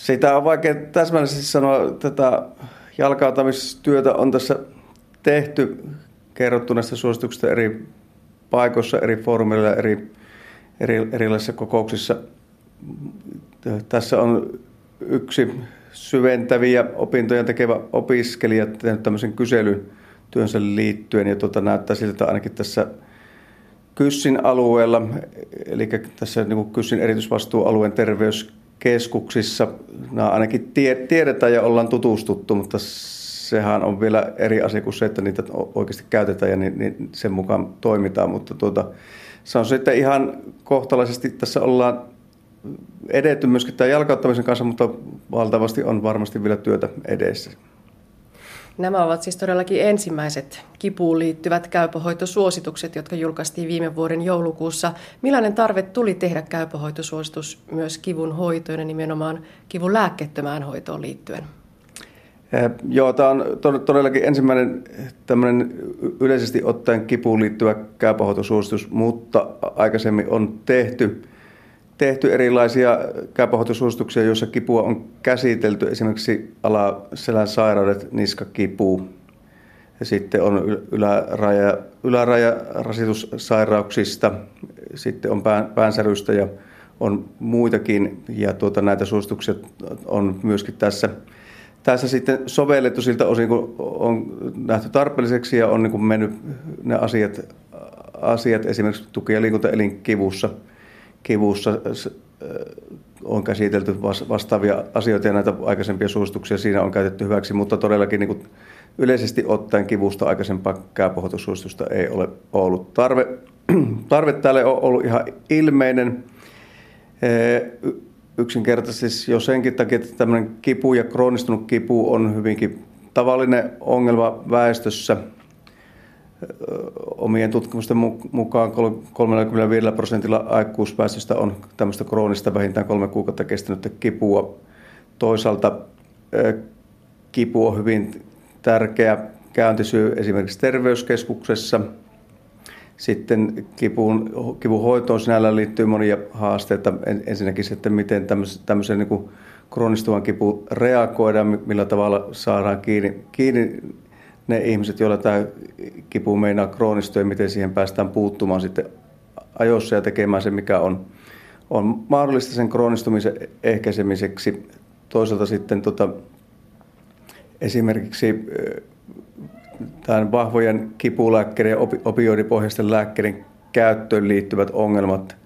Sitä on vaikea täsmällisesti sanoa. Tätä jalkauttamistyötä on tässä tehty, kerrottu näistä suosituksista eri paikoissa, eri foorumeilla eri, eri, erilaisissa kokouksissa. Tässä on yksi syventäviä opintoja tekevä opiskelija tehnyt tämmöisen kyselyn työnsä liittyen ja tuota, näyttää siltä, että ainakin tässä Kyssin alueella, eli tässä niin Kyssin erityisvastuualueen terveyskeskuksissa, nämä ainakin tiedetään ja ollaan tutustuttu, mutta sehän on vielä eri asia kuin se, että niitä oikeasti käytetään ja niin, niin sen mukaan toimitaan, mutta tuota, se on sitten ihan kohtalaisesti tässä ollaan edetty myöskin tämän jalkauttamisen kanssa, mutta valtavasti on varmasti vielä työtä edessä. Nämä ovat siis todellakin ensimmäiset kipuun liittyvät käypähoitosuositukset, jotka julkaistiin viime vuoden joulukuussa. Millainen tarve tuli tehdä käypähoitosuositus myös kivun hoitoon ja nimenomaan kivun lääkkeettömään hoitoon liittyen? Eh, joo, tämä on todellakin ensimmäinen tämmöinen yleisesti ottaen kipuun liittyvä käypähoitosuositus, mutta aikaisemmin on tehty, tehty erilaisia käypähoitosuosituksia, joissa kipua on käsitelty, esimerkiksi alaselän sairaudet, niskakipu, ja sitten on yläraja, yläraja rasitussairauksista, sitten on pään, päänsärystä ja on muitakin, ja tuota, näitä suosituksia on myöskin tässä tässä sitten sovellettu siltä osin, kun on nähty tarpeelliseksi ja on niin kuin mennyt ne asiat, asiat esimerkiksi tuki- ja liikuntaelinkivussa kivussa on käsitelty vastaavia asioita ja näitä aikaisempia suosituksia siinä on käytetty hyväksi, mutta todellakin niin kuin yleisesti ottaen kivusta aikaisempaa käypohoitusuositusta ei ole ollut. Tarve, tarve tälle on ollut ihan ilmeinen yksinkertaisesti jo senkin takia, että tämmöinen kipu ja kroonistunut kipu on hyvinkin tavallinen ongelma väestössä. Omien tutkimusten mukaan 35 prosentilla aikuisväestöstä on tämmöistä kroonista vähintään kolme kuukautta kestänyttä kipua. Toisaalta kipu on hyvin tärkeä käyntisyy esimerkiksi terveyskeskuksessa – sitten kivun, kivun hoitoon sinällään liittyy monia haasteita. Ensinnäkin että miten tämmöiseen niin kuin kroonistuvan kipuun reagoidaan, millä tavalla saadaan kiinni, kiinni ne ihmiset, joilla tämä kipu meinaa kroonistua ja miten siihen päästään puuttumaan sitten ajoissa ja tekemään se, mikä on, on mahdollista sen kroonistumisen ehkäisemiseksi. Toisaalta sitten tota, esimerkiksi tämän vahvojen kipulääkkeiden ja opioidipohjaisten lääkkeiden käyttöön liittyvät ongelmat,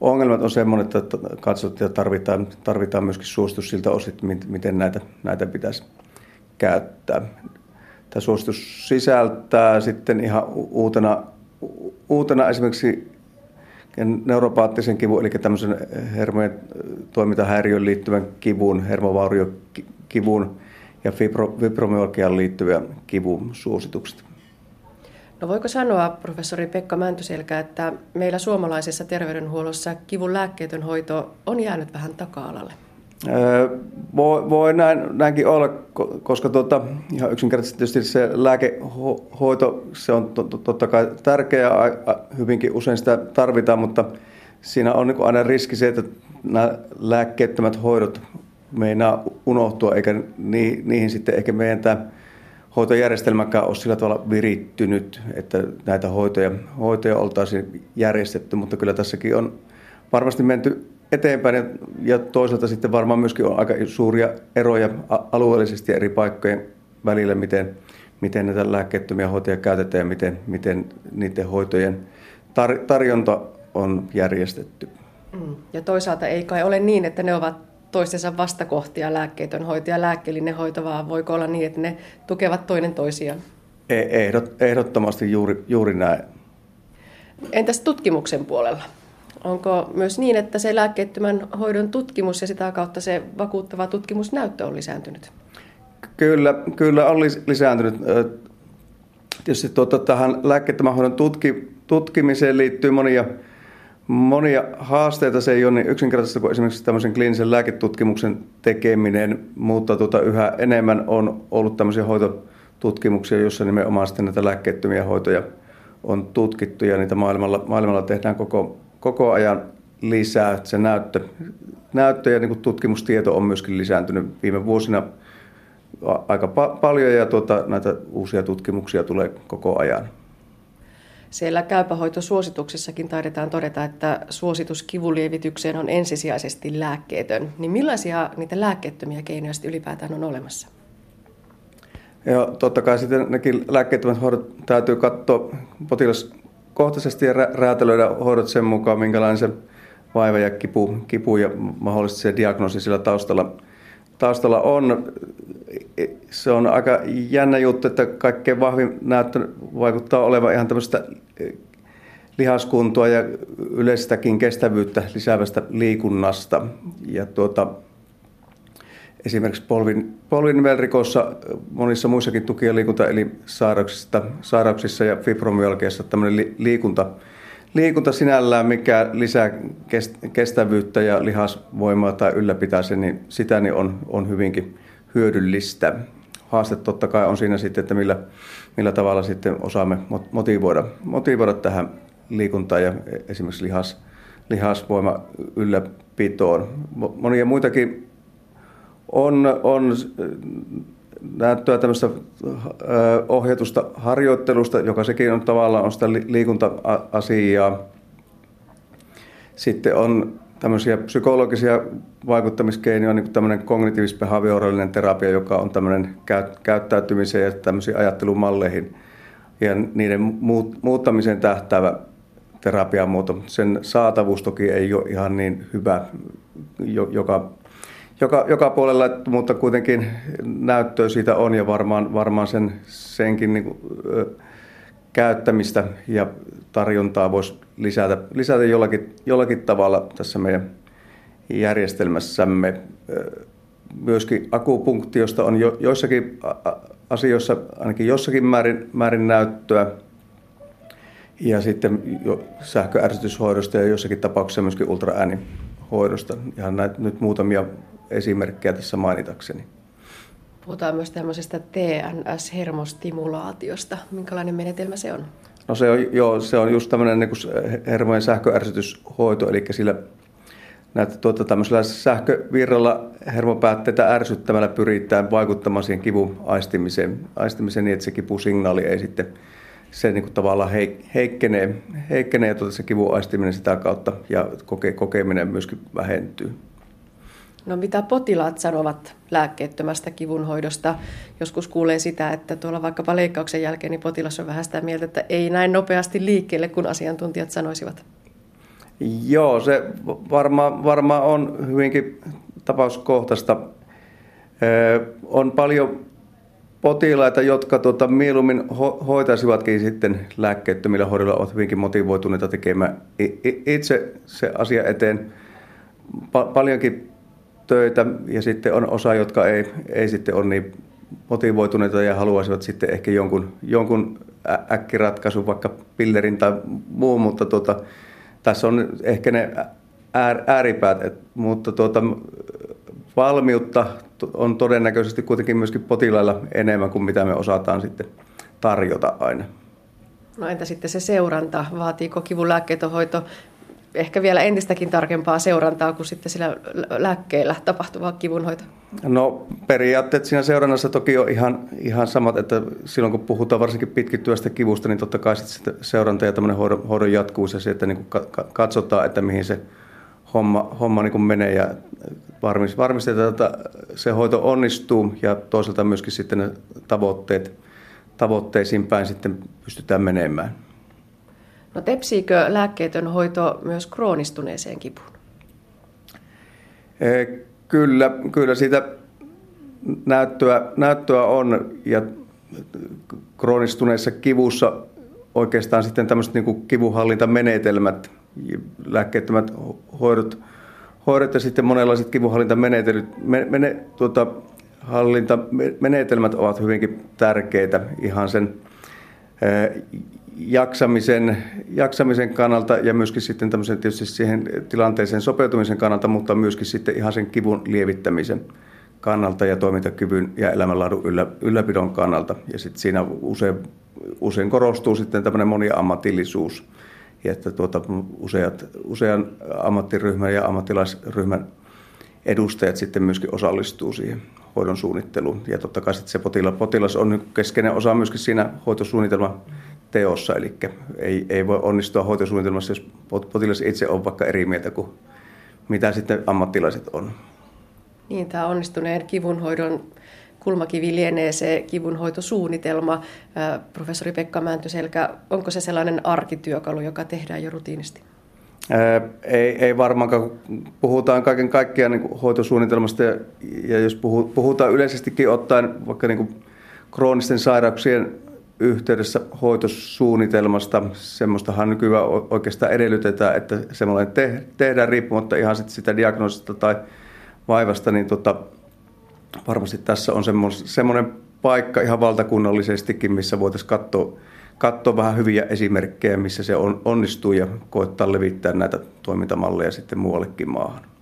ongelmat on sellainen, että katsottiin, että tarvitaan, tarvitaan myöskin suositus siltä osin, miten näitä, näitä pitäisi käyttää. Tämä suositus sisältää sitten ihan uutena, uutena esimerkiksi neuropaattisen kivun, eli tämmöisen hermojen toimintahäiriön liittyvän kivun, hermovauriokivun ja fibro, fibromyalgiaan liittyviä kivusuositukset. No voiko sanoa, professori Pekka Mäntyselkä, että meillä suomalaisessa terveydenhuollossa kivun lääkkeetön hoito on jäänyt vähän taka-alalle? Öö, voi, voi näin, näinkin olla, koska tuota, ihan yksinkertaisesti tietysti se lääkehoito se on totta kai tärkeää, hyvinkin usein sitä tarvitaan, mutta siinä on niin aina riski se, että nämä lääkkeettömät hoidot meinaa unohtua, eikä ni, niihin sitten ehkä meidän tämä hoitojärjestelmäkään ole sillä tavalla virittynyt, että näitä hoitoja, hoitoja oltaisiin järjestetty, mutta kyllä tässäkin on varmasti menty eteenpäin ja, toisaalta sitten varmaan myöskin on aika suuria eroja alueellisesti eri paikkojen välillä, miten, miten näitä lääkkeettömiä hoitoja käytetään ja miten, miten niiden hoitojen tar- tarjonta on järjestetty. Mm. Ja toisaalta ei kai ole niin, että ne ovat toistensa vastakohtia, lääkkeetön hoito ja lääkkeellinen hoito, vaan voiko olla niin, että ne tukevat toinen toisiaan? E, ehdot, ehdottomasti juuri, juuri näin. Entäs tutkimuksen puolella? Onko myös niin, että se lääkkeettömän hoidon tutkimus ja sitä kautta se vakuuttava tutkimusnäyttö on lisääntynyt? Kyllä, kyllä on lisääntynyt. Tietysti tuota, tähän lääkkeettömän hoidon tutki, tutkimiseen liittyy monia monia haasteita. Se ei ole niin yksinkertaista kuin esimerkiksi tämmöisen kliinisen lääketutkimuksen tekeminen, mutta tuota, yhä enemmän on ollut tämmöisiä hoitotutkimuksia, joissa nimenomaan sitten näitä lääkkeettömiä hoitoja on tutkittu ja niitä maailmalla, maailmalla tehdään koko, koko ajan, lisää. Se näyttö, näyttö ja niin tutkimustieto on myöskin lisääntynyt viime vuosina aika pa- paljon ja tuota, näitä uusia tutkimuksia tulee koko ajan. Siellä käypähoitosuosituksissakin taidetaan todeta, että suositus kivulievitykseen on ensisijaisesti lääkkeetön. Niin millaisia niitä lääkkeettömiä keinoja ylipäätään on olemassa? Ja totta kai sitten nekin lääkkeettömät hoidot täytyy katsoa potilaskohtaisesti ja räätälöidä hoidot sen mukaan, minkälainen se vaiva ja kipu, kipu ja mahdollisesti se diagnoosi sillä taustalla, taustalla on. Se on aika jännä juttu, että kaikkein vahvin näyttö vaikuttaa olevan ihan tämmöistä lihaskuntoa ja yleistäkin kestävyyttä lisäävästä liikunnasta. Ja tuota, esimerkiksi polvin, polvinivelrikossa, monissa muissakin tuki- ja eli sairauksissa, ja fibromyalgiassa tämmöinen liikunta, liikunta sinällään, mikä lisää kestävyyttä ja lihasvoimaa tai ylläpitää sen, niin sitä niin on, on hyvinkin hyödyllistä. Haaste totta kai on siinä sitten, että millä, millä tavalla sitten osaamme motivoida, motivoida tähän liikuntaan ja esimerkiksi lihas, lihasvoima ylläpitoon. Monia muitakin on, on näyttöä tämmöistä ohjatusta harjoittelusta, joka sekin on tavallaan on sitä liikunta-asiaa. Sitten on tämmöisiä psykologisia vaikuttamiskeinoja, niin kuin tämmöinen kognitiivis-behaviorallinen terapia, joka on tämmöinen käyttäytymiseen ja tämmöisiin ajattelumalleihin ja niiden muuttamiseen tähtäävä terapiamuoto. Sen saatavuus toki ei ole ihan niin hyvä joka joka, joka puolella, mutta kuitenkin näyttöä siitä on ja varmaan, varmaan sen, senkin niin kuin, ö, käyttämistä ja tarjontaa voisi lisätä, lisätä jollakin, jollakin tavalla tässä meidän järjestelmässämme. Myöskin akupunktiosta on jo, joissakin asioissa ainakin jossakin määrin, määrin näyttöä. Ja sitten jo sähköärsytyshoidosta ja jossakin tapauksessa myöskin ultraäänihoidosta. Ihan näitä nyt muutamia esimerkkejä tässä mainitakseni. Puhutaan myös tämmöisestä TNS-hermostimulaatiosta. Minkälainen menetelmä se on? No se on, joo, se on just tämmöinen niin hermojen sähköärsytyshoito, eli sillä näitä, tuota, tämmöisellä sähkövirralla hermopäätteitä ärsyttämällä pyritään vaikuttamaan siihen kivun aistimiseen, aistimiseen niin, että se kipusignaali ei sitten se niin kuin tavallaan heikkenee, heikkenee ja tuota se kivun aistiminen sitä kautta ja koke, kokeminen myöskin vähentyy. No mitä potilaat sanovat lääkkeettömästä kivunhoidosta? Joskus kuulee sitä, että tuolla vaikkapa leikkauksen jälkeen niin potilas on vähän sitä mieltä, että ei näin nopeasti liikkeelle, kun asiantuntijat sanoisivat. Joo, se varmaan varma on hyvinkin tapauskohtaista. On paljon potilaita, jotka tuota, mieluummin ho- hoitaisivatkin sitten lääkkeettömillä hoidolla, ovat hyvinkin motivoituneita tekemään itse se asia eteen. Pa- paljonkin töitä ja sitten on osa, jotka ei, ei sitten ole niin motivoituneita ja haluaisivat sitten ehkä jonkun, jonkun äkkiratkaisun, vaikka pillerin tai muu, mutta tuota, tässä on ehkä ne äär, ääripäät, et, mutta tuota, valmiutta on todennäköisesti kuitenkin myöskin potilailla enemmän kuin mitä me osataan sitten tarjota aina. No entä sitten se seuranta? Vaatiiko kivun lääkkeenhoito ehkä vielä entistäkin tarkempaa seurantaa kuin sitten sillä lääkkeellä tapahtuva kivunhoito? No periaatteet siinä seurannassa toki on ihan, ihan samat, että silloin kun puhutaan varsinkin pitkittyvästä kivusta, niin totta kai sitten seuranta ja tämmöinen hoidon, hoidon jatkuvuus ja se, että niin kuin katsotaan, että mihin se homma, homma niin kuin menee ja varmistetaan, että se hoito onnistuu ja toisaalta myöskin sitten ne tavoitteet, tavoitteisiin päin sitten pystytään menemään. No tepsiikö lääkkeetön hoito myös kroonistuneeseen kipuun? E, kyllä, kyllä siitä näyttöä, näyttöä on ja kroonistuneessa kivussa oikeastaan sitten tämmöiset niin kivuhallintamenetelmät, lääkkeettömät hoidot, hoidot ja sitten monenlaiset kivuhallintamenetelmät mene, tuota, hallintamenetelmät ovat hyvinkin tärkeitä ihan sen e, jaksamisen, jaksamisen kannalta ja myöskin sitten tämmöisen tietysti siihen tilanteeseen sopeutumisen kannalta, mutta myöskin sitten ihan sen kivun lievittämisen kannalta ja toimintakyvyn ja elämänlaadun yllä, ylläpidon kannalta. Ja sitten siinä usein, usein korostuu sitten tämmöinen moniammatillisuus että tuota, useat, usean ammattiryhmän ja ammattilaisryhmän edustajat sitten myöskin osallistuu siihen hoidon suunnitteluun. Ja totta kai sitten se potilas, potilas on keskeinen osa myöskin siinä hoitosuunnitelman teossa, eli ei, ei voi onnistua hoitosuunnitelmassa, jos potilas itse on vaikka eri mieltä kuin mitä sitten ammattilaiset on. Niin, tämä onnistuneen kivunhoidon kulmakivi lienee se kivunhoitosuunnitelma. Professori Pekka Mäntyselkä, onko se sellainen arkityökalu, joka tehdään jo rutiinisti? Ei, ei varmaankaan, puhutaan kaiken kaikkiaan niin hoitosuunnitelmasta ja, ja jos puhutaan yleisestikin ottaen vaikka niin kroonisten sairauksien yhteydessä hoitosuunnitelmasta, semmoistahan nykyään oikeastaan edellytetään, että semmoinen te, tehdään riippumatta ihan sit sitä diagnoosista tai vaivasta, niin tota, varmasti tässä on semmoinen paikka ihan valtakunnallisestikin, missä voitaisiin katsoa, katsoa vähän hyviä esimerkkejä, missä se on, onnistuu ja koettaa levittää näitä toimintamalleja sitten muuallekin maahan.